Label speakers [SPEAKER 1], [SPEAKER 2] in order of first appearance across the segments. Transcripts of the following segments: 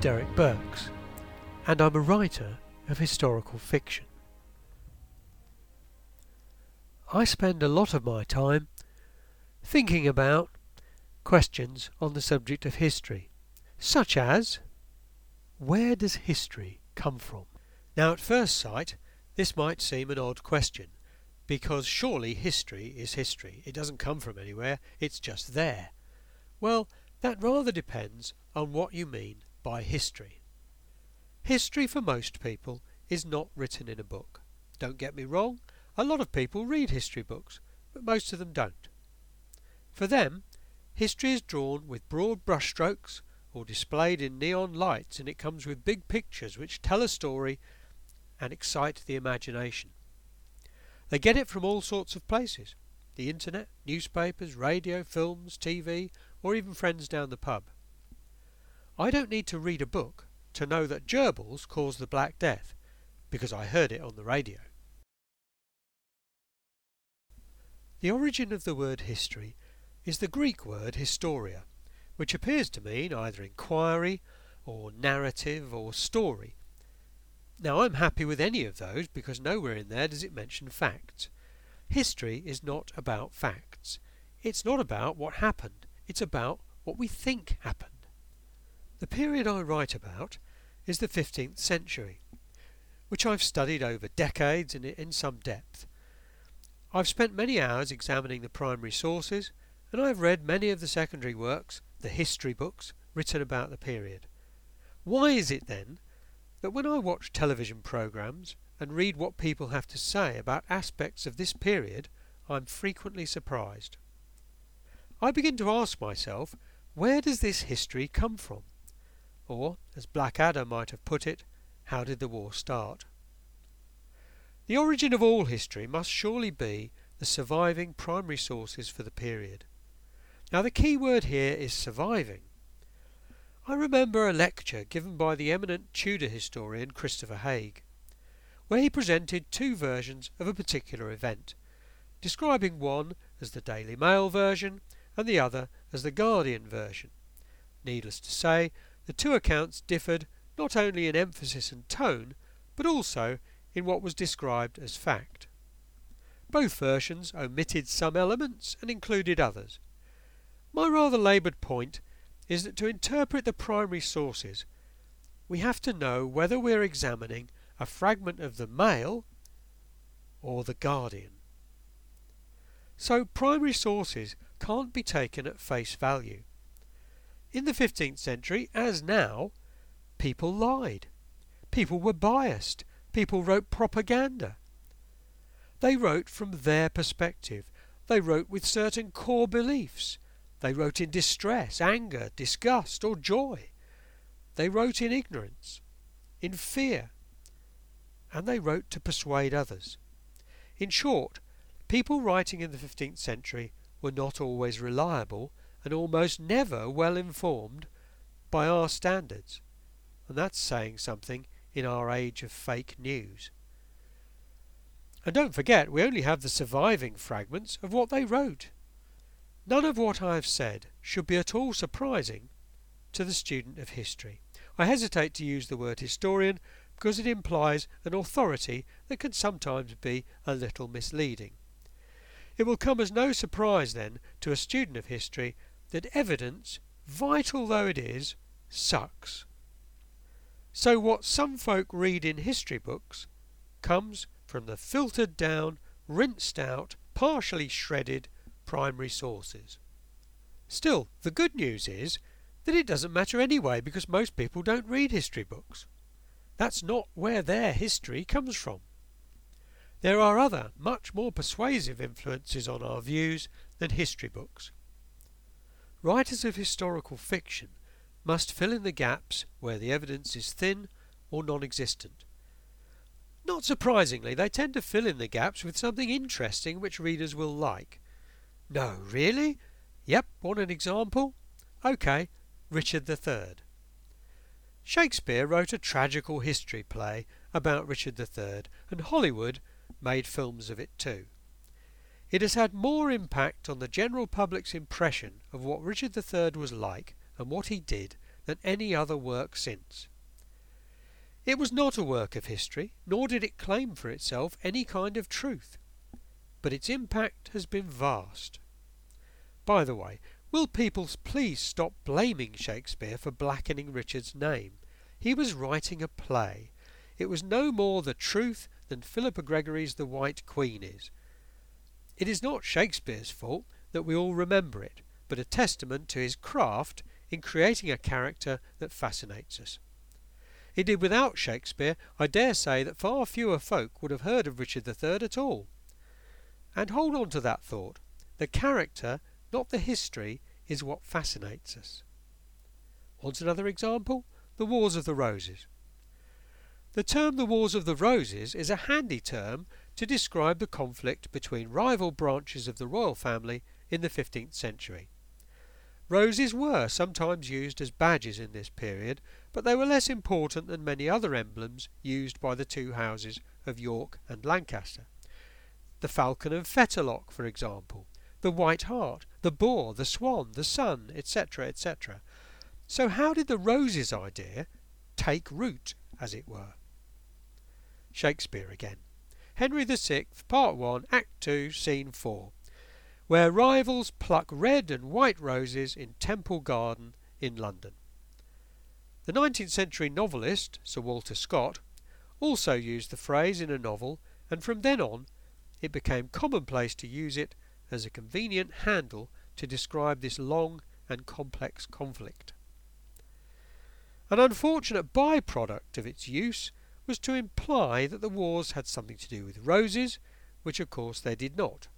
[SPEAKER 1] Derek Birks, and I'm a writer of historical fiction. I spend a lot of my time thinking about questions on the subject of history, such as where does history come from? Now, at first sight, this might seem an odd question, because surely history is history. It doesn't come from anywhere, it's just there. Well, that rather depends on what you mean by history. History for most people is not written in a book. Don't get me wrong, a lot of people read history books, but most of them don't. For them, history is drawn with broad brushstrokes or displayed in neon lights and it comes with big pictures which tell a story and excite the imagination. They get it from all sorts of places the internet, newspapers, radio, films, TV, or even friends down the pub. I don't need to read a book to know that gerbils cause the Black Death, because I heard it on the radio. The origin of the word history is the Greek word historia, which appears to mean either inquiry or narrative or story. Now I'm happy with any of those because nowhere in there does it mention facts. History is not about facts. It's not about what happened. It's about what we think happened. The period I write about is the 15th century, which I've studied over decades and in some depth. I've spent many hours examining the primary sources, and I've read many of the secondary works, the history books, written about the period. Why is it then that when I watch television programs and read what people have to say about aspects of this period, I'm frequently surprised? I begin to ask myself, where does this history come from? Or, as Blackadder might have put it, how did the war start? The origin of all history must surely be the surviving primary sources for the period. Now the key word here is surviving. I remember a lecture given by the eminent Tudor historian Christopher Haigh, where he presented two versions of a particular event, describing one as the Daily Mail version and the other as the Guardian version. Needless to say, the two accounts differed not only in emphasis and tone, but also in what was described as fact. Both versions omitted some elements and included others. My rather laboured point is that to interpret the primary sources, we have to know whether we're examining a fragment of the Mail or the Guardian. So primary sources can't be taken at face value. In the 15th century, as now, people lied. People were biased. People wrote propaganda. They wrote from their perspective. They wrote with certain core beliefs. They wrote in distress, anger, disgust, or joy. They wrote in ignorance, in fear, and they wrote to persuade others. In short, people writing in the 15th century were not always reliable and almost never well informed by our standards. And that's saying something in our age of fake news. And don't forget, we only have the surviving fragments of what they wrote. None of what I have said should be at all surprising to the student of history. I hesitate to use the word historian because it implies an authority that can sometimes be a little misleading. It will come as no surprise then to a student of history that evidence, vital though it is, sucks. So what some folk read in history books comes from the filtered down, rinsed out, partially shredded primary sources. Still, the good news is that it doesn't matter anyway because most people don't read history books. That's not where their history comes from. There are other, much more persuasive influences on our views than history books. Writers of historical fiction must fill in the gaps where the evidence is thin or non-existent. Not surprisingly, they tend to fill in the gaps with something interesting which readers will like. No, really? Yep, want an example? OK, Richard III. Shakespeare wrote a tragical history play about Richard III, and Hollywood made films of it too. It has had more impact on the general public's impression of what Richard III was like and what he did than any other work since. It was not a work of history, nor did it claim for itself any kind of truth, but its impact has been vast. By the way, will people please stop blaming Shakespeare for blackening Richard's name? He was writing a play. It was no more the truth than Philippa Gregory's The White Queen is. It is not Shakespeare's fault that we all remember it, but a testament to his craft in creating a character that fascinates us. Indeed, without Shakespeare, I dare say that far fewer folk would have heard of Richard III at all. And hold on to that thought. The character, not the history, is what fascinates us. Want another example? The Wars of the Roses. The term the Wars of the Roses is a handy term to describe the conflict between rival branches of the royal family in the 15th century. Roses were sometimes used as badges in this period, but they were less important than many other emblems used by the two houses of York and Lancaster. The falcon of Fetterlock, for example, the white hart, the boar, the swan, the sun, etc., etc. So how did the roses idea take root, as it were? Shakespeare again. Henry VI, Part 1, Act 2, Scene 4 where rivals pluck red and white roses in Temple Garden in London. The 19th century novelist, Sir Walter Scott, also used the phrase in a novel, and from then on it became commonplace to use it as a convenient handle to describe this long and complex conflict. An unfortunate byproduct of its use was to imply that the wars had something to do with roses, which of course they did not.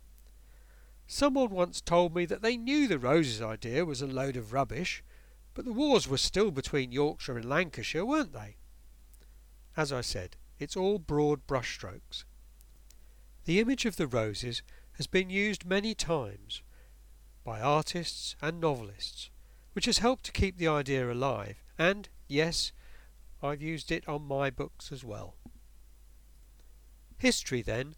[SPEAKER 1] Someone once told me that they knew the roses idea was a load of rubbish, but the wars were still between Yorkshire and Lancashire, weren't they? As I said, it's all broad brushstrokes. The image of the roses has been used many times by artists and novelists, which has helped to keep the idea alive, and, yes, I've used it on my books as well. History, then,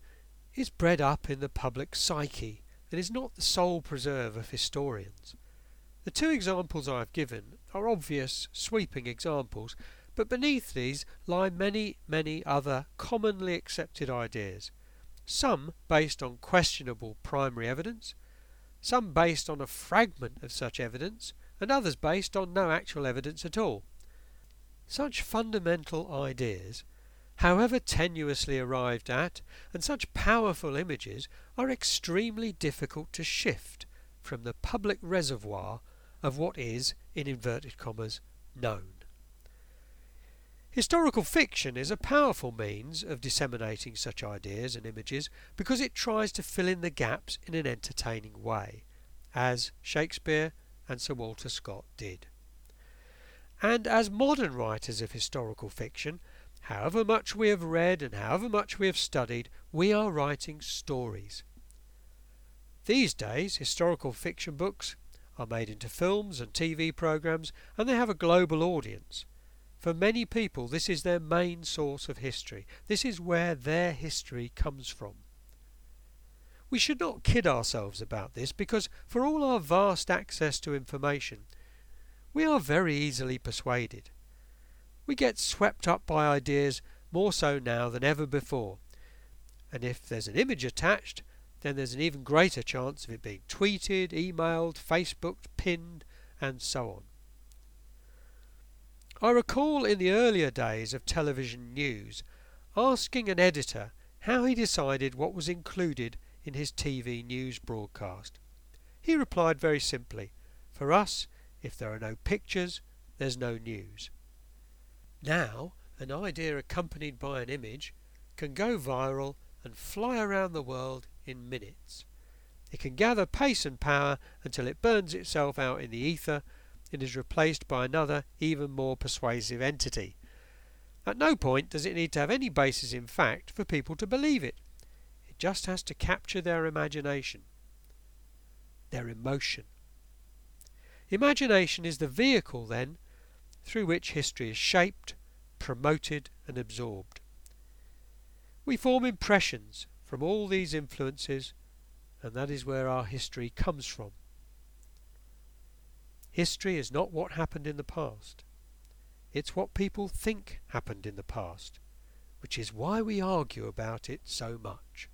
[SPEAKER 1] is bred up in the public psyche and is not the sole preserve of historians. The two examples I have given are obvious, sweeping examples, but beneath these lie many, many other commonly accepted ideas, some based on questionable primary evidence, some based on a fragment of such evidence, and others based on no actual evidence at all. Such fundamental ideas however tenuously arrived at, and such powerful images are extremely difficult to shift from the public reservoir of what is, in inverted commas, known. Historical fiction is a powerful means of disseminating such ideas and images because it tries to fill in the gaps in an entertaining way, as Shakespeare and Sir Walter Scott did. And as modern writers of historical fiction, However much we have read and however much we have studied, we are writing stories. These days, historical fiction books are made into films and TV programs and they have a global audience. For many people, this is their main source of history. This is where their history comes from. We should not kid ourselves about this because, for all our vast access to information, we are very easily persuaded. We get swept up by ideas more so now than ever before. And if there's an image attached, then there's an even greater chance of it being tweeted, emailed, Facebooked, pinned, and so on. I recall in the earlier days of television news asking an editor how he decided what was included in his TV news broadcast. He replied very simply, For us, if there are no pictures, there's no news. Now, an idea accompanied by an image can go viral and fly around the world in minutes. It can gather pace and power until it burns itself out in the ether and is replaced by another even more persuasive entity. At no point does it need to have any basis in fact for people to believe it. It just has to capture their imagination, their emotion. Imagination is the vehicle, then, through which history is shaped, promoted and absorbed. We form impressions from all these influences and that is where our history comes from. History is not what happened in the past. It's what people think happened in the past, which is why we argue about it so much.